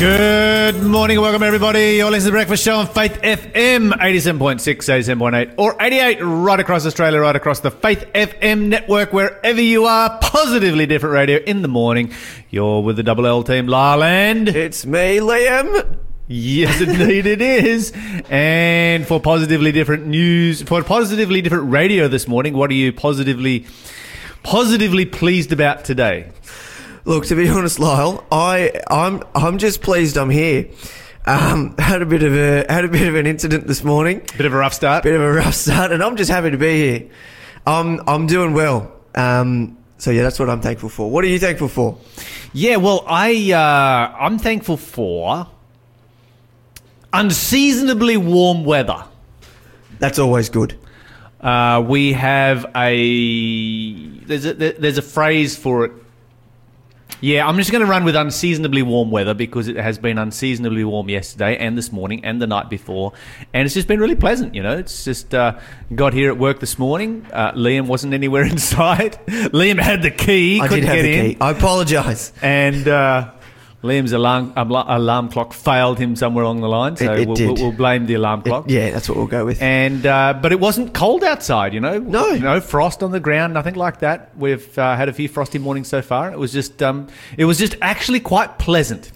Good morning and welcome everybody. You're listening to the Breakfast Show on Faith FM 87.6, 87.8 or 88 right across Australia, right across the Faith FM network, wherever you are. Positively different radio in the morning. You're with the Double L team, Larland. It's me, Liam. Yes, indeed it is. And for positively different news, for positively different radio this morning, what are you positively, positively pleased about today? Look, to be honest, Lyle, I I'm I'm just pleased I'm here. Um, had a bit of a had a bit of an incident this morning, Bit of a rough start. bit of a rough start, and I'm just happy to be here. I'm I'm doing well. Um, so yeah, that's what I'm thankful for. What are you thankful for? Yeah, well, I uh, I'm thankful for unseasonably warm weather. That's always good. Uh, we have a there's a there's a phrase for it. Yeah, I'm just going to run with unseasonably warm weather because it has been unseasonably warm yesterday and this morning and the night before, and it's just been really pleasant. You know, it's just uh, got here at work this morning. Uh, Liam wasn't anywhere in sight. Liam had the key, I couldn't did have get the in, key. I apologise. and uh, Liam's alarm alarm clock failed him somewhere along the line. So It- it we'll, we'll, we'll blame the alarm clock. Yeah, that's what we'll go with. And uh, but it wasn't cold outside, you know. No. no frost on the ground, nothing like that. We've uh, had a few frosty mornings so far. It was just, um, it was just actually quite pleasant.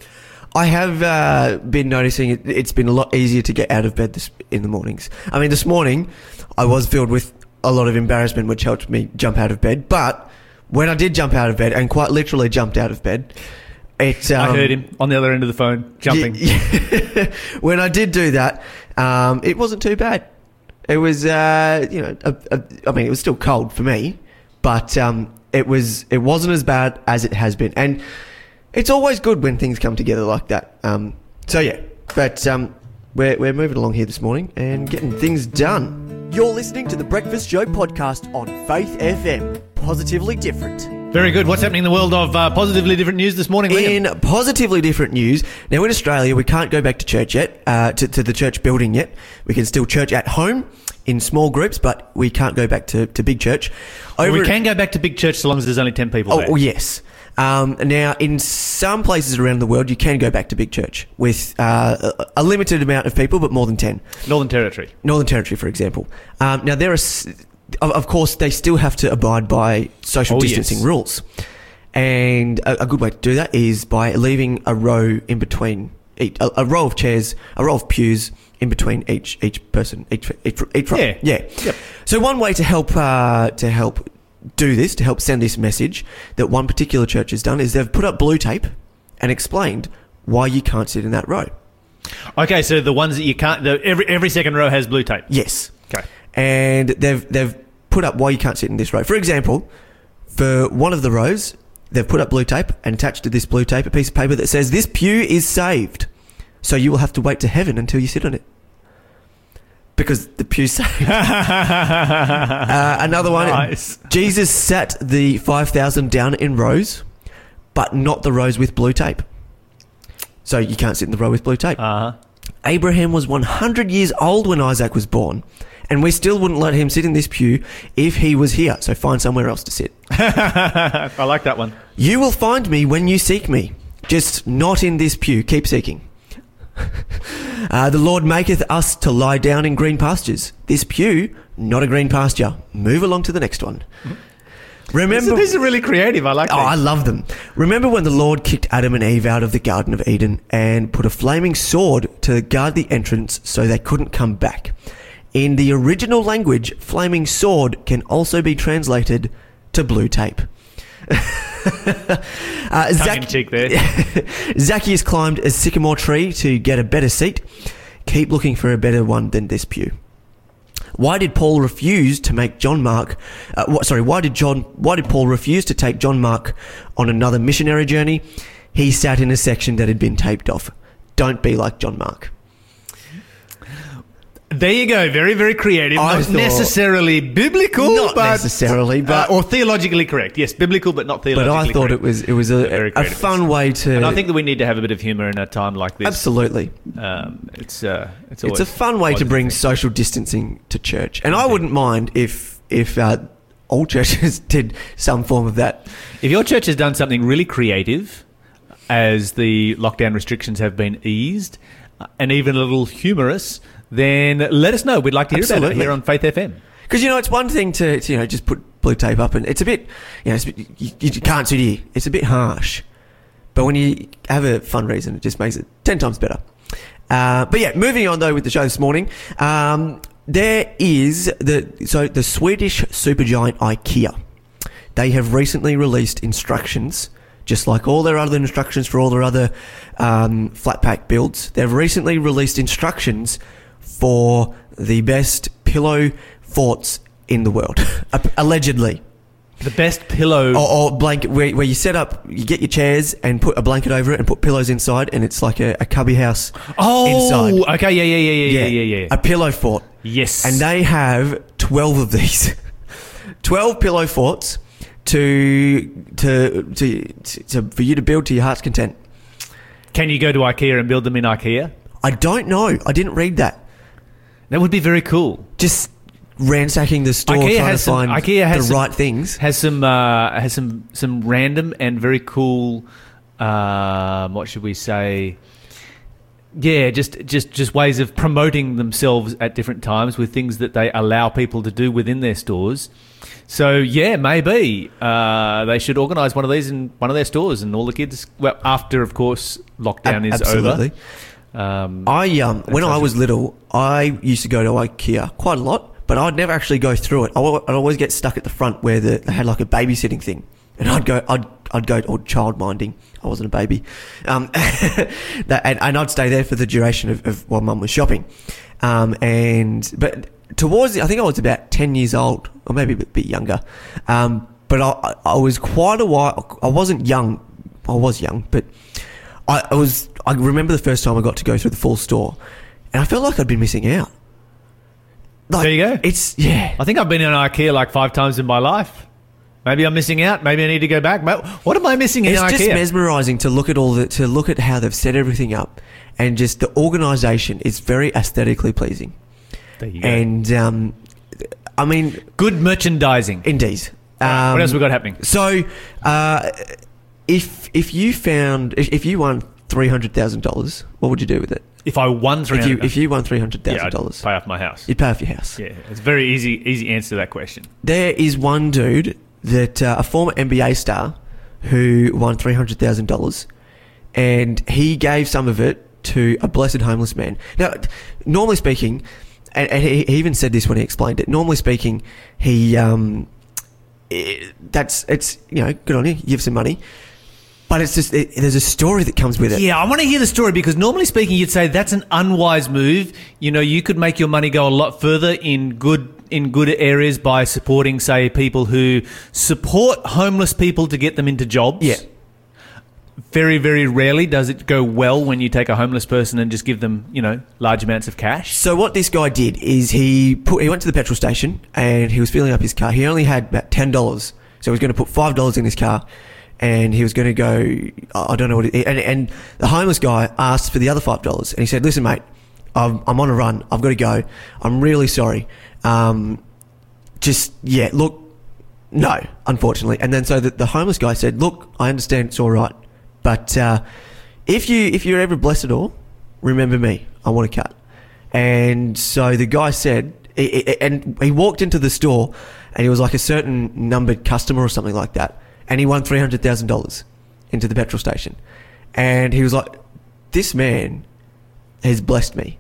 I have uh, been noticing it, it's been a lot easier to get out of bed this, in the mornings. I mean, this morning I was filled with a lot of embarrassment, which helped me jump out of bed. But when I did jump out of bed, and quite literally jumped out of bed, it. Um, I heard him on the other end of the phone jumping. Yeah, when I did do that, um, it wasn't too bad. It was, uh, you know, a, a, I mean, it was still cold for me, but um, it was, it wasn't as bad as it has been, and it's always good when things come together like that. Um, so yeah, but um, we're we're moving along here this morning and getting things done. You're listening to the Breakfast Show podcast on Faith FM. Positively different. Very good. What's happening in the world of uh, positively different news this morning? Liam? In positively different news, now in Australia, we can't go back to church yet, uh, to, to the church building yet. We can still church at home in small groups, but we can't go back to, to big church. Well, we can go back to big church so long as there's only ten people Oh, there. oh, yes. Um, now, in some places around the world, you can go back to big church with uh, a, a limited amount of people, but more than 10. Northern Territory. Northern Territory, for example. Um, now, there are, s- of, of course, they still have to abide by social Oh, distancing yes. rules. And a, a good way to do that is by leaving a row in between, each, a, a row of chairs, a row of pews in between each each person, each each, each row. Yeah. yeah. Yep. So one way to help uh, to help do this, to help send this message that one particular church has done, is they've put up blue tape and explained why you can't sit in that row. Okay, so the ones that you can't, the, every every second row has blue tape. Yes. And they've they've put up why you can't sit in this row. For example, for one of the rows, they've put up blue tape and attached to this blue tape a piece of paper that says this pew is saved. So you will have to wait to heaven until you sit on it. Because the pew saved. uh, another one. Nice. Jesus sat the 5,000 down in rows, but not the rows with blue tape. So you can't sit in the row with blue tape. Uh huh. Abraham was 100 years old when Isaac was born, and we still wouldn't let him sit in this pew if he was here. So find somewhere else to sit. I like that one. You will find me when you seek me, just not in this pew. Keep seeking. Uh, the Lord maketh us to lie down in green pastures. This pew, not a green pasture. Move along to the next one. Remember, these are really creative. I like Oh, I love them. Remember when the Lord kicked Adam and Eve out of the Garden of Eden and put a flaming sword to guard the entrance so they couldn't come back? In the original language, flaming sword can also be translated to blue tape. uh, Tongue Zac- cheek there. Zacchaeus climbed a sycamore tree to get a better seat. Keep looking for a better one than this pew. Why did Paul refuse to make John Mark? Uh, what, sorry, why did John? Why did Paul refuse to take John Mark on another missionary journey? He sat in a section that had been taped off. Don't be like John Mark. There you go. Very, very creative. I not necessarily biblical, Not but necessarily, but- uh, or theologically correct. Yes, biblical, but not theologically. But. I thought correct. it was it was a, Very a fun way to. And I think that we need to have a bit of humour in a time like this. absolutely. Um, it's uh, it's It's a fun way to bring thing. social distancing to church, and I wouldn't mind if if uh, all churches did some form of that. If your church has done something really creative, as the lockdown restrictions have been eased, uh, and even a little humorous, then let us know. We'd like to hear about it here on Faith FM. Because you know, it's one thing to, to you know just put blue tape up, and it's a bit you know bit, you, you can't here. It's a bit harsh, but when you have a fun reason, it just makes it ten times better. Uh, but yeah, moving on though with the show this morning, um, there is the so the Swedish supergiant IKEA. They have recently released instructions, just like all their other instructions for all their other um, flat pack builds. They've recently released instructions for the best pillow forts in the world, allegedly. The best pillow. Or, or blanket where, where you set up, you get your chairs and put a blanket over it and put pillows inside, and it's like a, a cubby house Oh, inside. okay, yeah, yeah, yeah, yeah, yeah, yeah, yeah. A pillow fort. yes, And they have 12 of these. 12 pillow forts to, to, to, to, for you to build to your heart's content. can you go to IKEA and build them in IKEA? I don't know. I didn't read that. That would be very cool. Just ransacking the store IKEA trying has to some- find IKEA has the some- right things. Has some uh, has some some random and very cool. Um, what should we say? Yeah, just just just ways of promoting themselves at different times with things that they allow people to do within their stores. So yeah, maybe uh, they should organise one of these in one of their stores, and all the kids. Well, after of course lockdown Ab- is absolutely. over. Um, I um when I was little, I used to go to IKEA quite a lot, but I'd never actually go through it. I I'd always get stuck at the front where the, they had like a babysitting thing, and I'd go, I'd I'd go or child minding. I wasn't a baby, um, that, and, and I'd stay there for the duration of, of while mum was shopping, um, and but towards the, I think I was about ten years old or maybe a bit, bit younger, um, but I I- I was quite a while. I wasn't young. I was young, but I, I was. I remember the first time I got to go through the full store, and I felt like I'd been missing out. Like, There you go. It's yeah. I think I've been in IKEA like five times in my life. Maybe I'm missing out. Maybe I need to go back. But what am I missing in IKEA? It's just mesmerizing to look at all the to look at how they've set everything up, and just the organization is very aesthetically pleasing. there you go. And um, I mean, Good merchandising. indeed. Um, what else we got happening? So, uh, if if you found if, if you won three hundred thousand dollars, what would you do with it? If I won three If you hundred, if you won three hundred yeah, I'd dollars, pay off my house. you'd pay off your house. Yeah, it's a very easy easy answer to that question. There is one dude that uh, a former NBA star who won three hundred thousand dollars, and he gave some of it to a blessed homeless man. Now, normally speaking, and, and he, he even said this when he explained it. Normally speaking, he um, eh, that's it's you know good on you, give some money, but it's just it, there's a story that comes with it. Yeah, I want to hear the story because normally speaking, you'd say that's an unwise move. You know, you could make your money go a lot further in good in good areas by supporting, say, people who support homeless people to get them into jobs. Yeah. Very, very rarely does it go well when you take a homeless person and just give them, you know, large amounts of cash. So what this guy did is he put he went to the petrol station and he was filling up his car. He only had about ten dollars, so he was going to put five dollars in his car, and he was going to go. I don't know what. It, and and the homeless guy asked for the other five dollars, and he said, "Listen, mate, I'm, I'm on a run. I've got to go. I'm really sorry. Um, just yeah, look, no, unfortunately." And then so the, the homeless guy said, "Look, I understand it's all right, but uh, if you if you're ever blessed at all, remember me. I want a cut." And so the guy said, and he walked into the store, and he was like a certain numbered customer or something like that, and he won three hundred thousand dollars into the petrol station, and he was like, "This man has blessed me."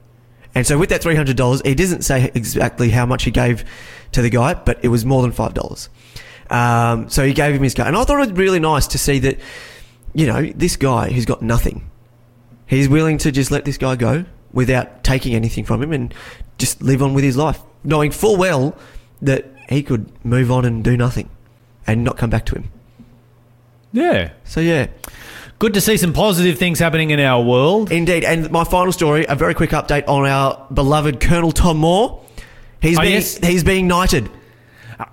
And so with that three hundred dollars, he doesn't say exactly how much he gave to the guy, but it was more than five dollars. Um, so he gave him his car, and I thought it was really nice to see that, you know, this guy who's got nothing, he's willing to just let this guy go without taking anything from him and just live on with his life, knowing full well that he could move on and do nothing and not come back to him. Yeah. So yeah, Good to see some positive things happening in our world. indeed. And my final story, a very quick update on our beloved Colonel Tom Moore. He's Oh, being yes. he's being knighted.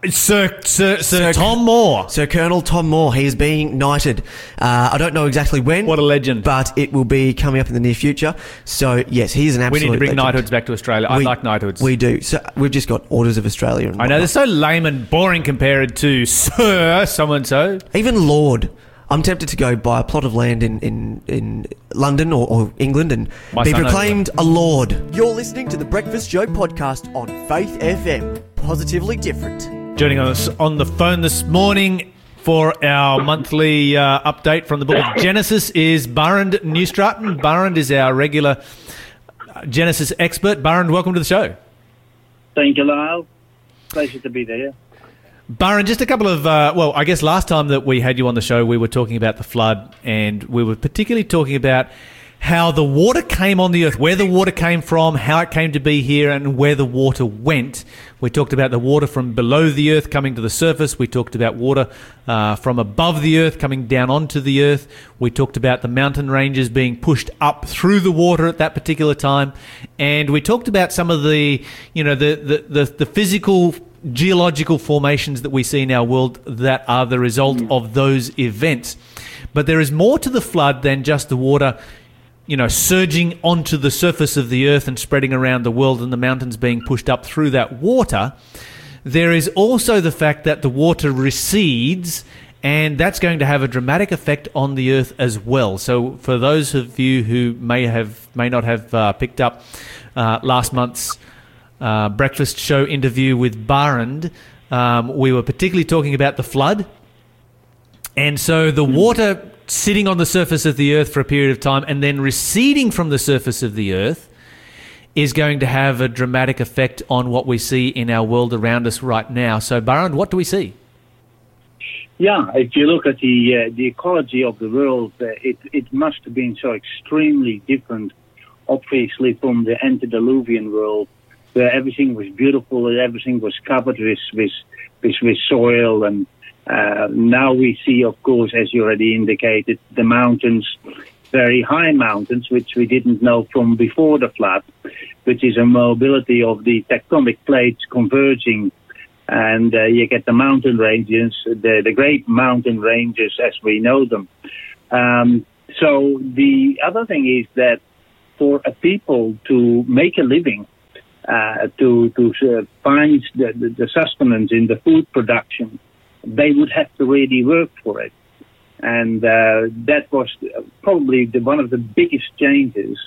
Sir, Sir, Sir, Sir- Tom Moore. Sir Colonel Tom Moore, he is being knighted. Uh, I don't know exactly when. What a legend. But it will be coming up in the near future. So yes, he is an absolute We need to bring legend. knighthoods back to Australia. I like knighthoods. We do. So we've just got orders of Australia. And I know they're so lame and boring compared to Sir so and so. Even Lord. I'm tempted to go buy a plot of land in in, in London or, or England and My be proclaimed a lord. You're listening to the Breakfast Show podcast on Faith FM. Positively different. Joining us on the phone this morning for our monthly uh, update from the book of Genesis is Barend Newstratton. Barend is our regular uh, Genesis expert. Barend, welcome to the show. Thank you, Lyle. Pleasure to be there. Byron, just a couple of, uh, well, I guess last time that we had you on the show, we were talking about the flood, and we were particularly talking about how the water came on the earth, where the water came from, how it came to be here, and where the water went. We talked about the water from below the earth coming to the surface. We talked about water uh, from above the earth coming down onto the earth. We talked about the mountain ranges being pushed up through the water at that particular time, and we talked about some of the, you know, the the the, the physical geological formations that we see in our world that are the result of those events. But there is more to the flood than just the water, you know, surging onto the surface of the earth and spreading around the world and the mountains being pushed up through that water. There is also the fact that the water recedes and that's going to have a dramatic effect on the earth as well. So, for those of you who may have may not have uh, picked up uh, last month's uh, breakfast show interview with Barend, um, we were particularly talking about the flood. And so the water sitting on the surface of the earth for a period of time and then receding from the surface of the earth is going to have a dramatic effect on what we see in our world around us right now. So, Baron, what do we see? Yeah, if you look at the uh, the ecology of the world, uh, it it must have been so extremely different, obviously, from the antediluvian world, where everything was beautiful and everything was covered with with with, with soil. And uh, now we see, of course, as you already indicated, the mountains, very high mountains, which we didn't know from before the flood, which is a mobility of the tectonic plates converging and uh, you get the mountain ranges, the, the great mountain ranges as we know them. Um, so the other thing is that for a people to make a living, uh, to to uh, find the, the, the sustenance in the food production, they would have to really work for it, and uh, that was probably the, one of the biggest changes.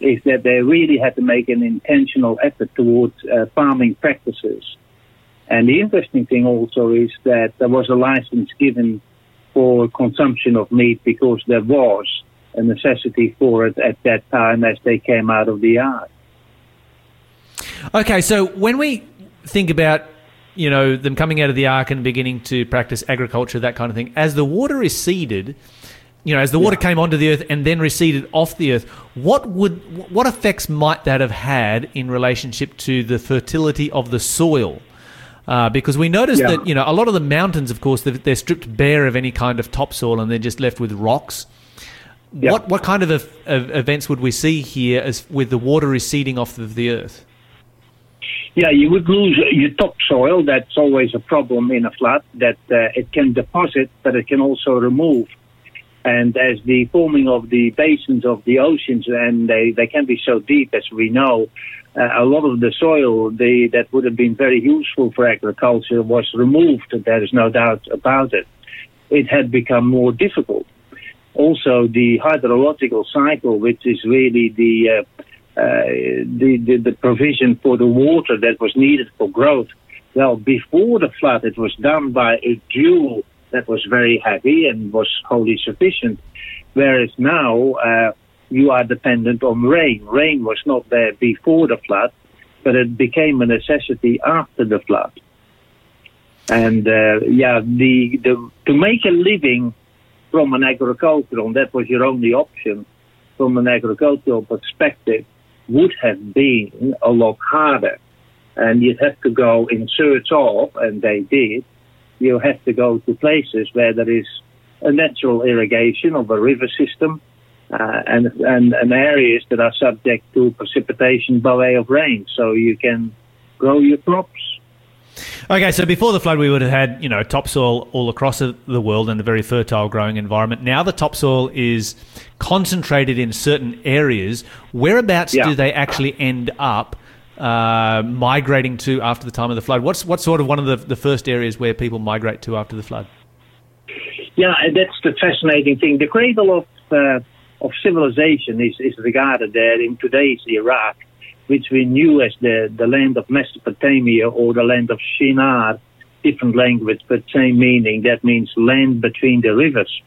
Is that they really had to make an intentional effort towards uh, farming practices and the interesting thing also is that there was a license given for consumption of meat because there was a necessity for it at that time as they came out of the ark. Okay, so when we think about you know them coming out of the ark and beginning to practice agriculture, that kind of thing, as the water receded, you know, as the water Yeah. came onto the earth and then receded off the earth, what would what effects might that have had in relationship to the fertility of the soil? Uh, because we noticed Yeah. that you know a lot of the mountains, of course, they're, they're stripped bare of any kind of topsoil and they're just left with rocks. Yeah. What what kind of, of events would we see here as with the water receding off of the earth? Yeah, you would lose your topsoil. That's always a problem in a flood. That uh, it can deposit, but it can also remove. And as the forming of the basins of the oceans, and they, they can be so deep, as we know, uh, a lot of the soil they, that would have been very useful for agriculture was removed. There is no doubt about it. It had become more difficult. Also, the hydrological cycle, which is really the uh, the, the the provision for the water that was needed for growth. Well, before the flood, it was done by a dew that was very heavy and was wholly sufficient. Whereas now, uh, you are dependent on rain. Rain was not there before the flood, but it became a necessity after the flood. And uh, yeah, the, the to make a living from an agricultural, and that was your only option from an agricultural perspective, would have been a lot harder. And you'd have to go in search of, and they did, you have to go to places where there is a natural irrigation of a river system uh, and, and, and areas that are subject to precipitation by way of rain. So you can grow your crops. Okay, so before the flood, we would have had you know topsoil all across the world and a very fertile growing environment. Now the topsoil is concentrated in certain areas. Whereabouts Yeah. do they actually end up uh, migrating to after the time of the flood? What's what's sort of one of the, the first areas where people migrate to after the flood? Yeah, that's the fascinating thing. The cradle of uh, of civilization is, is regarded there in today's Iraq, which we knew as the, the land of Mesopotamia or the land of Shinar, different language but same meaning. That means land between the rivers.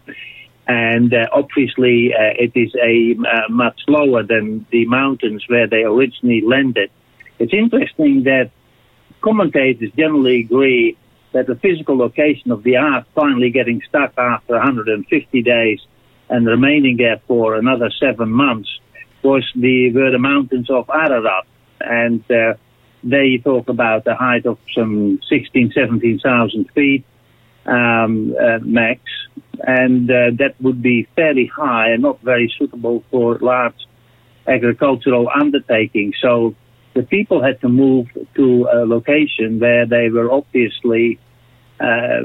And uh, obviously, uh, it is a uh, much lower than the mountains where they originally landed. It's interesting that commentators generally agree that the physical location of the ark finally getting stuck after 150 days and remaining there for another seven months was the were the mountains of Ararat, and uh, they talk about a height of some 16, 17,000 feet um, uh, max, and uh, that would be fairly high and not very suitable for large agricultural undertakings. So the people had to move to a location where they were obviously uh,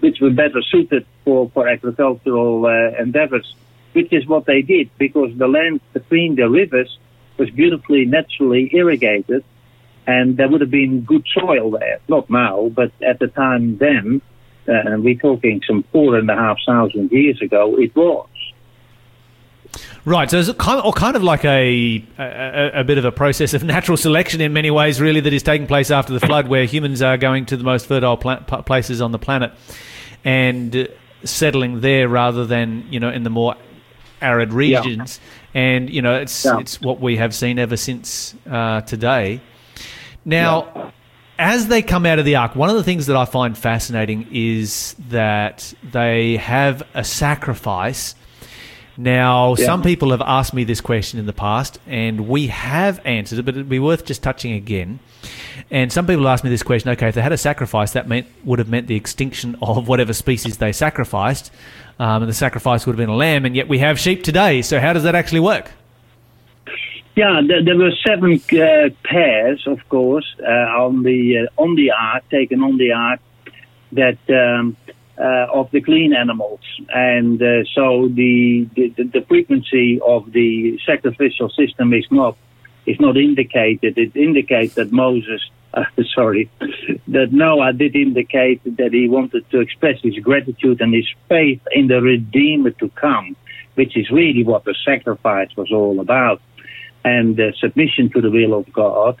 which were better suited for, for agricultural uh, endeavors, which is what they did because the land between the rivers was beautifully naturally irrigated and there would have been good soil there. Not now, but at the time then, uh, we're talking some four and a half thousand years ago, it was. Right, so it's kind of, or kind of like a, a, a bit of a process of natural selection in many ways, really, that is taking place after the flood, where humans are going to the most fertile pla- places on the planet and settling there rather than you know in the more arid regions. Yeah. And you know, it's yeah. it's what we have seen ever since uh, today. Now. Yeah as they come out of the ark, one of the things that I find fascinating is that they have a sacrifice now, some people have asked me this question in the past, and we have answered it, but it'd be worth just touching again. And some people ask me this question: Okay, if they had a sacrifice, that meant would have meant the extinction of whatever species they sacrificed, um, and the sacrifice would have been a lamb. And yet we have sheep today. So how does that actually work? Yeah, there, were seven uh, pairs, of course, uh, on the uh, on the ark, taken on the ark, that um, uh, of the clean animals. And uh, so the, the, the frequency of the sacrificial system is not is not indicated. It indicates that Moses, uh, sorry, that Noah did indicate that he wanted to express his gratitude and his faith in the Redeemer to come, which is really what the sacrifice was all about, and uh, submission to the will of God.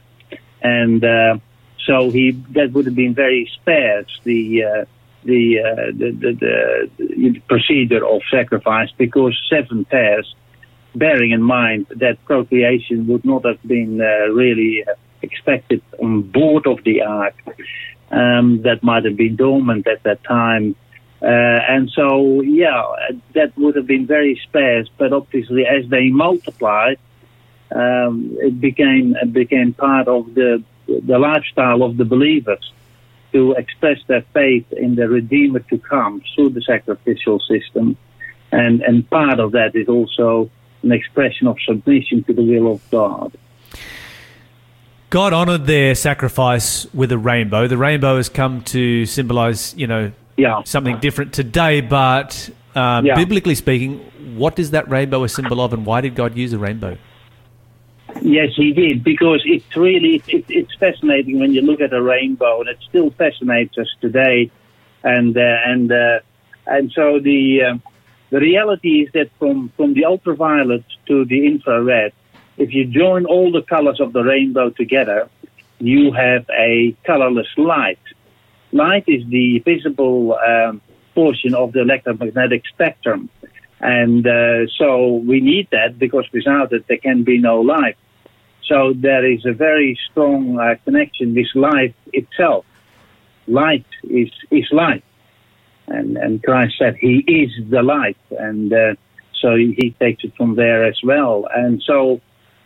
And uh, so he that would have been very sparse. The uh, the, uh, the, the, the, procedure of sacrifice because seven pairs, bearing in mind that procreation would not have been uh, really expected on board of the ark, um, that might have been dormant at that time. Uh, and so, yeah, that would have been very sparse, but obviously as they multiplied, um, it became it became part of the the lifestyle of the believers to express their faith in the Redeemer to come through the sacrificial system. And, and part of that is also an expression of submission to the will of God. God honored their sacrifice with a rainbow. The rainbow has come to symbolize, you know, yeah. something different today, but uh, yeah. biblically speaking, what is that rainbow a symbol of, and why did God use a rainbow? Yes, he did because it's really it, it's fascinating when you look at a rainbow, and it still fascinates us today. And uh, and uh, and so the uh, the reality is that from from the ultraviolet to the infrared, if you join all the colors of the rainbow together, you have a colorless light. Light is the visible um, portion of the electromagnetic spectrum. And uh, so we need that because without it, there can be no life. So there is a very strong uh, connection with life itself. Light is, is life. And, and Christ said he is the light. And uh, so he takes it from there as well. And so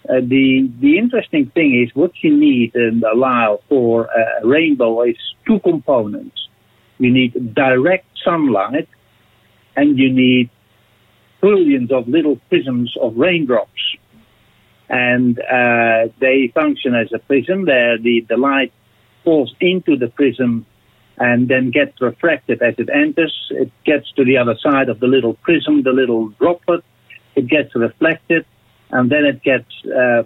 uh, the, the interesting thing is what you need and allow for a rainbow is two components. You need direct sunlight and you need trillions of little prisms of raindrops. And uh, they function as a prism. There, the, the light falls into the prism and then gets refracted as it enters. It gets to the other side of the little prism, the little droplet. It gets reflected, and then it gets uh, uh,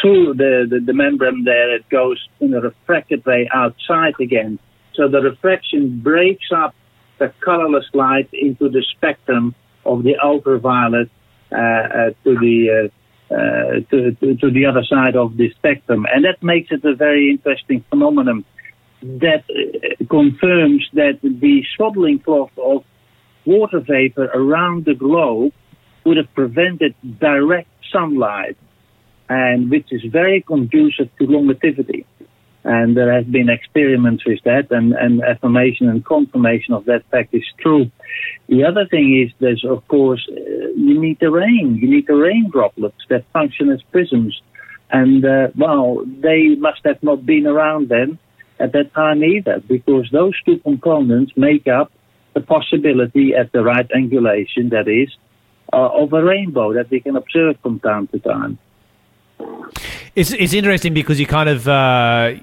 through the, the, the, membrane there. It goes in a refracted way outside again. So the refraction breaks up the colorless light into the spectrum of the ultraviolet uh, uh, to the uh, uh, to, to, to the other side of the spectrum, and that makes it a very interesting phenomenon that confirms that the swaddling cloth of water vapor around the globe would have prevented direct sunlight, and which is very conducive to longevity. And there have been experiments with that, and, and affirmation and confirmation of that fact is true. The other thing is there's, of course, uh, you need the rain. You need the rain droplets that function as prisms. And, uh, well, they must have not been around then at that time either, because those two components make up the possibility at the right angulation, that is, uh, of a rainbow that we can observe from time to time. It's it's interesting because you kind of uh,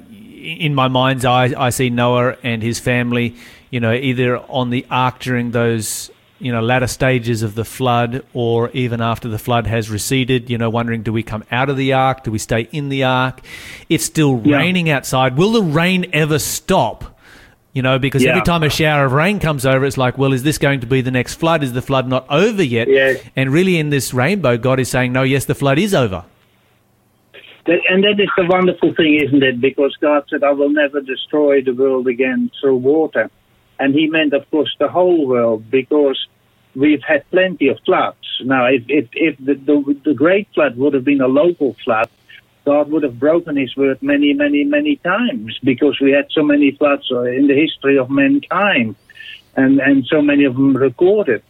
in my mind's eye I see Noah and his family, you know, either on the ark during those you know latter stages of the flood or even after the flood has receded you know wondering do we come out of the ark do we stay in the ark it's still Yeah. raining outside will the rain ever stop you know because Yeah. every time a shower of rain comes over it's like well is this going to be the next flood is the flood not over yet Yes. and really in this rainbow god is saying no yes the flood is over and that is the wonderful thing, isn't it? Because God said, I will never destroy the world again through water. And he meant, of course, the whole world because we've had plenty of floods. Now, if, if, if the, the, the great flood would have been a local flood, God would have broken his word many, many, many times because we had so many floods in the history of mankind and, and so many of them recorded.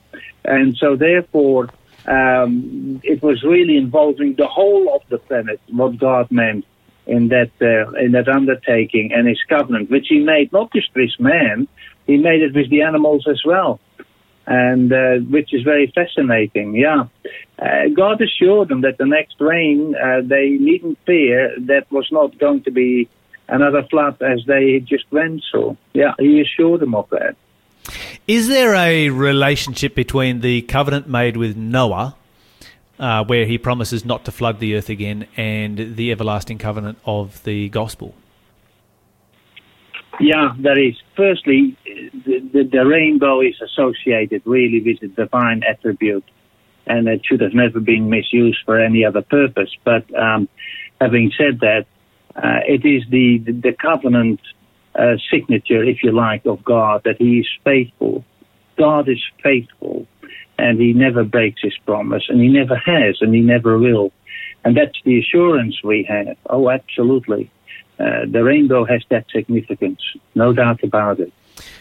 And so therefore, um, it was really involving the whole of the planet, what God meant in that, uh, in that undertaking and his covenant, which he made not just with man, he made it with the animals as well. And uh, which is very fascinating, yeah. Uh, God assured them that the next rain, uh, they needn't fear that was not going to be another flood as they just went through. Yeah, he assured them of that. Is there a relationship between the covenant made with Noah, uh, where he promises not to flood the earth again, and the everlasting covenant of the gospel? Yeah, there is. Firstly, the, the, rainbow is associated really with the divine attribute, and it should have never been misused for any other purpose. But um, having said that, uh, it is the, the, the covenant uh, signature, if you like, of God that He is faithful. God is faithful, and He never breaks His promise, and He never has, and He never will. And that's the assurance we have. Oh, absolutely. Uh, the rainbow has that significance, no doubt about it.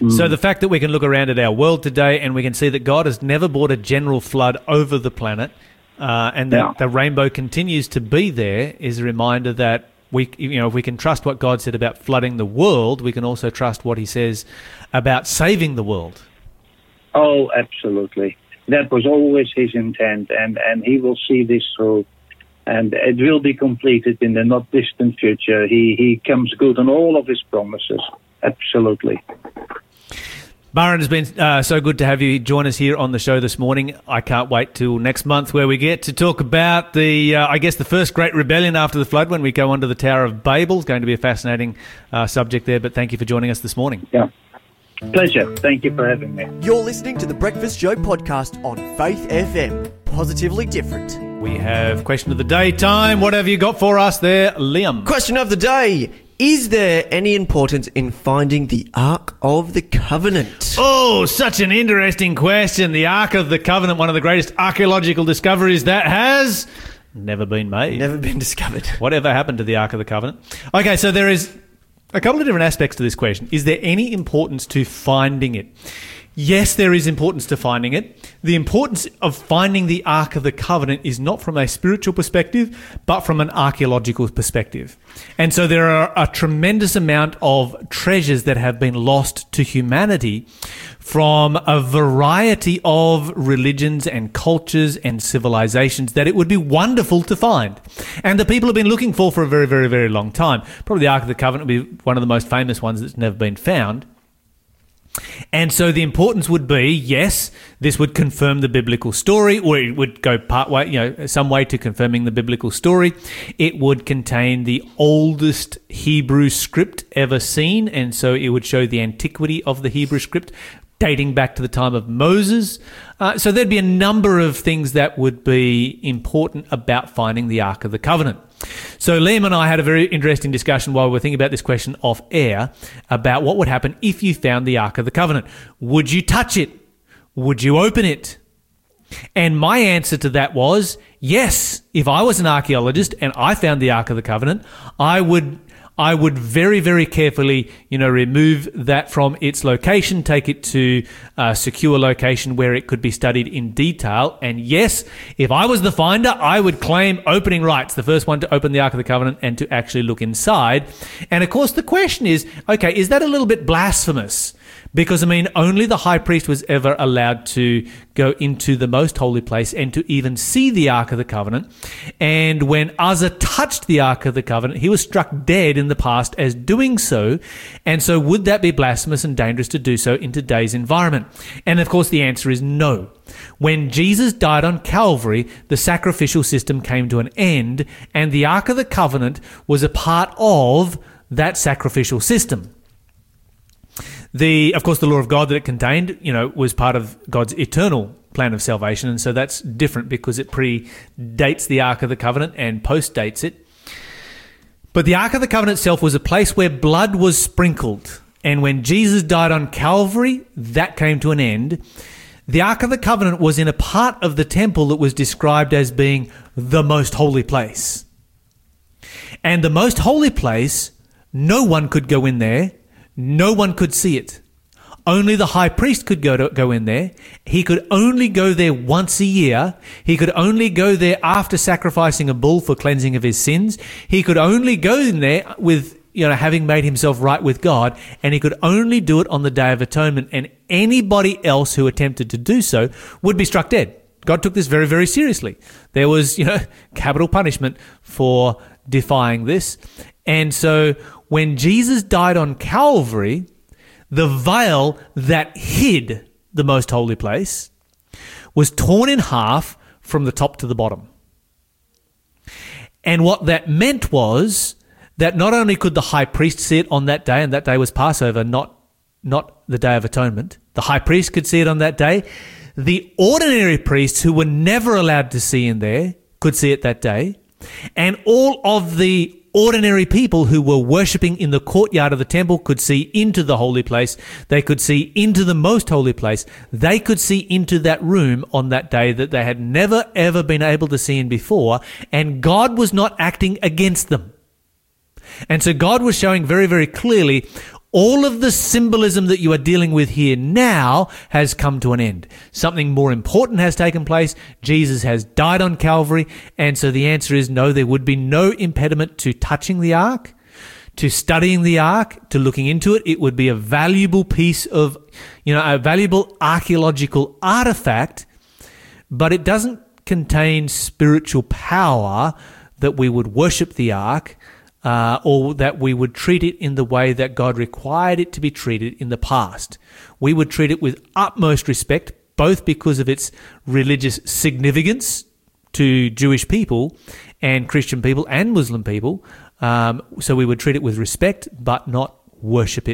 So the fact that we can look around at our world today and we can see that God has never brought a general flood over the planet, uh, and that Yeah. the rainbow continues to be there, is a reminder that we, you know, if we can trust what God said about flooding the world, we can also trust what He says about saving the world. Oh, absolutely. That was always his intent, and, and he will see this through. And it will be completed in the not distant future. He, he comes good on all of his promises. Absolutely. Byron, it's been uh, so good to have you join us here on the show this morning. I can't wait till next month where we get to talk about the, uh, I guess, the first great rebellion after the flood when we go onto the Tower of Babel. It's going to be a fascinating uh, subject there, but thank you for joining us this morning. Yeah. Pleasure. Thank you for having me. You're listening to the Breakfast Show podcast on Faith FM. Positively different. We have question of the day time. What have you got for us there, Liam? Question of the day Is there any importance in finding the Ark of the Covenant? Oh, such an interesting question. The Ark of the Covenant, one of the greatest archaeological discoveries that has never been made. Never been discovered. Whatever happened to the Ark of the Covenant? Okay, so there is a couple of different aspects to this question. Is there any importance to finding it? Yes, there is importance to finding it. The importance of finding the Ark of the Covenant is not from a spiritual perspective, but from an archaeological perspective. And so there are a tremendous amount of treasures that have been lost to humanity from a variety of religions and cultures and civilizations that it would be wonderful to find. And the people have been looking for for a very, very, very long time. Probably the Ark of the Covenant would be one of the most famous ones that's never been found. And so the importance would be, yes, this would confirm the biblical story, or it would go part way, you know, some way to confirming the biblical story. It would contain the oldest Hebrew script ever seen, and so it would show the antiquity of the Hebrew script. dating back to the time of Moses. Uh, so there'd be a number of things that would be important about finding the Ark of the Covenant. So Liam and I had a very interesting discussion while we were thinking about this question off air about what would happen if you found the Ark of the Covenant. Would you touch it? Would you open it? And my answer to that was yes. If I was an archaeologist and I found the Ark of the Covenant, I would I would very, very carefully, you know, remove that from its location, take it to a secure location where it could be studied in detail. And yes, if I was the finder, I would claim opening rights, the first one to open the Ark of the Covenant and to actually look inside. And of course, the question is, okay, is that a little bit blasphemous? Because, I mean, only the high priest was ever allowed to go into the most holy place and to even see the Ark of the Covenant. And when Uzzah touched the Ark of the Covenant, he was struck dead in the past as doing so. And so, would that be blasphemous and dangerous to do so in today's environment? And of course, the answer is no. When Jesus died on Calvary, the sacrificial system came to an end, and the Ark of the Covenant was a part of that sacrificial system. The, of course, the law of God that it contained, you know, was part of God's eternal plan of salvation, and so that's different because it predates the Ark of the Covenant and postdates it. But the Ark of the Covenant itself was a place where blood was sprinkled, and when Jesus died on Calvary, that came to an end. The Ark of the Covenant was in a part of the temple that was described as being the most holy place. And the most holy place, no one could go in there no one could see it. Only the high priest could go to, go in there. He could only go there once a year. He could only go there after sacrificing a bull for cleansing of his sins. He could only go in there with you know having made himself right with God, and he could only do it on the day of atonement. And anybody else who attempted to do so would be struck dead. God took this very very seriously. There was you know capital punishment for defying this, and so when Jesus died on Calvary, the veil that hid the most holy place was torn in half from the top to the bottom. And what that meant was that not only could the high priest see it on that day, and that day was Passover, not, not the Day of Atonement, the high priest could see it on that day. The ordinary priests who were never allowed to see in there could see it that day. And all of the ordinary people who were worshipping in the courtyard of the temple could see into the holy place. They could see into the most holy place. They could see into that room on that day that they had never ever been able to see in before. And God was not acting against them. And so God was showing very, very clearly all of the symbolism that you are dealing with here now has come to an end. Something more important has taken place. Jesus has died on Calvary. And so the answer is no, there would be no impediment to touching the ark, to studying the ark, to looking into it. It would be a valuable piece of, you know, a valuable archaeological artifact, but it doesn't contain spiritual power that we would worship the ark uh, or that we would treat it in the way that God required it to be treated in the past. We would treat it with utmost respect, both because of its religious significance to Jewish people and Christian people and Muslim people. Um, so we would treat it with respect, but not worship it